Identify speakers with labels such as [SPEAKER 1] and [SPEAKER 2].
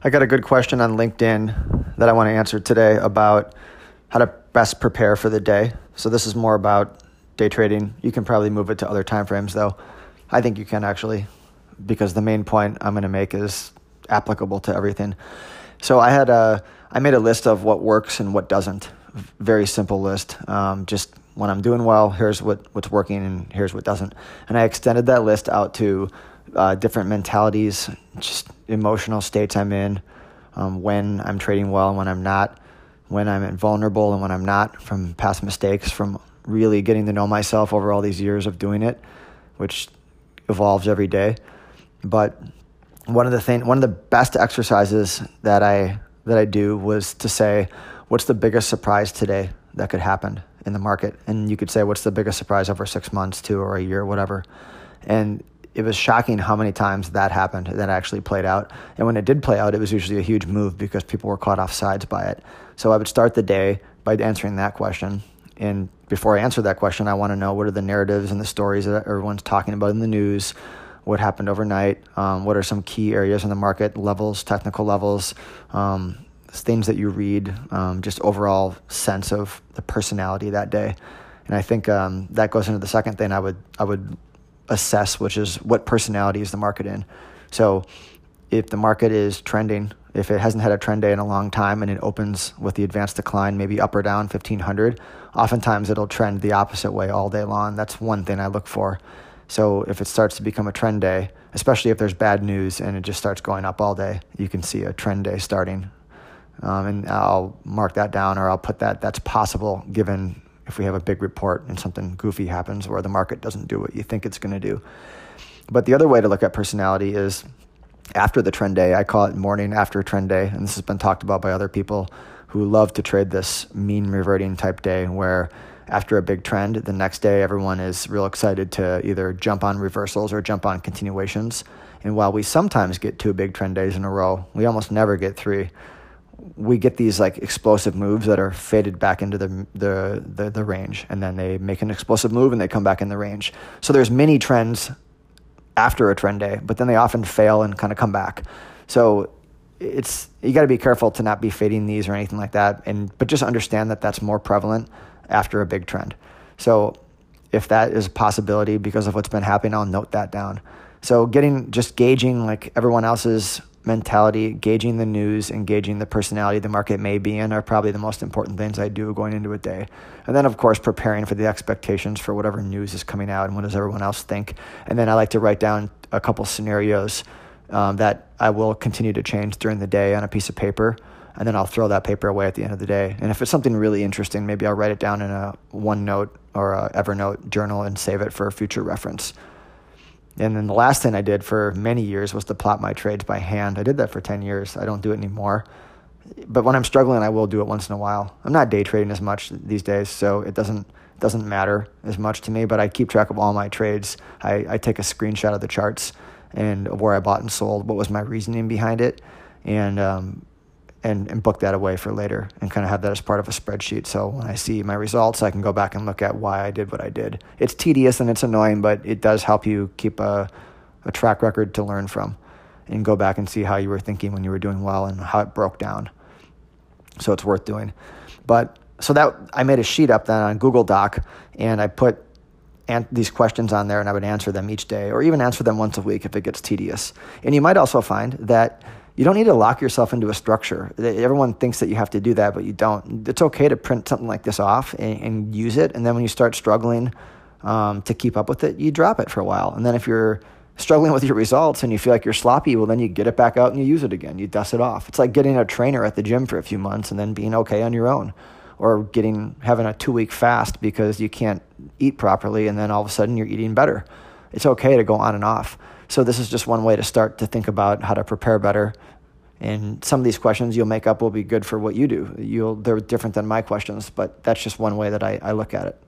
[SPEAKER 1] I got a good question on LinkedIn that I want to answer today about how to best prepare for the day. So this is more about day trading. You can probably move it to other time frames though. I think you can actually because the main point I'm going to make is applicable to everything. So I had a I made a list of what works and what doesn't. Very simple list. Um, just when I'm doing well, here's what, what's working and here's what doesn't. And I extended that list out to uh, different mentalities, just emotional states I'm in, um, when I'm trading well and when I'm not, when I'm vulnerable and when I'm not, from past mistakes, from really getting to know myself over all these years of doing it, which evolves every day. But one of the thing, one of the best exercises that I that I do was to say, what's the biggest surprise today that could happen in the market? And you could say, what's the biggest surprise over six months, two or a year, whatever. And it was shocking how many times that happened that actually played out. And when it did play out, it was usually a huge move because people were caught off sides by it. So I would start the day by answering that question. And before I answer that question, I want to know what are the narratives and the stories that everyone's talking about in the news, what happened overnight, um, what are some key areas in the market, levels, technical levels, um, things that you read, um, just overall sense of the personality that day. And I think um, that goes into the second thing I would I would assess, which is what personality is the market in. So if the market is trending, if it hasn't had a trend day in a long time and it opens with the advance decline, maybe up or down 1500, oftentimes it'll trend the opposite way all day long. That's one thing I look for. So if it starts to become a trend day, especially if there's bad news and it just starts going up all day, you can see a trend day starting. Um, and I'll mark that down or I'll put that that's possible given if we have a big report and something goofy happens or the market doesn't do what you think it's going to do. But the other way to look at personality is after the trend day. I call it morning after trend day, and this has been talked about by other people who love to trade this mean reverting type day where after a big trend, the next day everyone is real excited to either jump on reversals or jump on continuations. And while we sometimes get two big trend days in a row, we almost never get three we get these like explosive moves that are faded back into the, the, the the range, and then they make an explosive move and they come back in the range. So there's many trends after a trend day, but then they often fail and kind of come back. So it's you got to be careful to not be fading these or anything like that, and but just understand that that's more prevalent after a big trend. So if that is a possibility because of what's been happening, I'll note that down. So getting just gauging like everyone else's mentality, gauging the news, engaging the personality the market may be in are probably the most important things I do going into a day. And then, of course, preparing for the expectations for whatever news is coming out and what does everyone else think. And then I like to write down a couple scenarios um, that I will continue to change during the day on a piece of paper. And then I'll throw that paper away at the end of the day. And if it's something really interesting, maybe I'll write it down in a OneNote or a Evernote journal and save it for future reference. And then the last thing I did for many years was to plot my trades by hand. I did that for 10 years. I don't do it anymore. But when I'm struggling, I will do it once in a while. I'm not day trading as much these days, so it doesn't doesn't matter as much to me, but I keep track of all my trades. I, I take a screenshot of the charts and where I bought and sold, what was my reasoning behind it, and um, and, and book that away for later and kind of have that as part of a spreadsheet. So when I see my results, I can go back and look at why I did what I did. It's tedious and it's annoying, but it does help you keep a, a track record to learn from and go back and see how you were thinking when you were doing well and how it broke down. So it's worth doing. But so that I made a sheet up then on Google Doc and I put these questions on there and I would answer them each day or even answer them once a week if it gets tedious. And you might also find that you don't need to lock yourself into a structure. Everyone thinks that you have to do that, but you don't. It's okay to print something like this off and, and use it. And then when you start struggling um, to keep up with it, you drop it for a while. And then if you're struggling with your results and you feel like you're sloppy, well, then you get it back out and you use it again. You dust it off. It's like getting a trainer at the gym for a few months and then being okay on your own, or getting having a two week fast because you can't eat properly, and then all of a sudden you're eating better. It's okay to go on and off. So this is just one way to start to think about how to prepare better. And some of these questions you'll make up will be good for what you do. You'll they're different than my questions, but that's just one way that I, I look at it.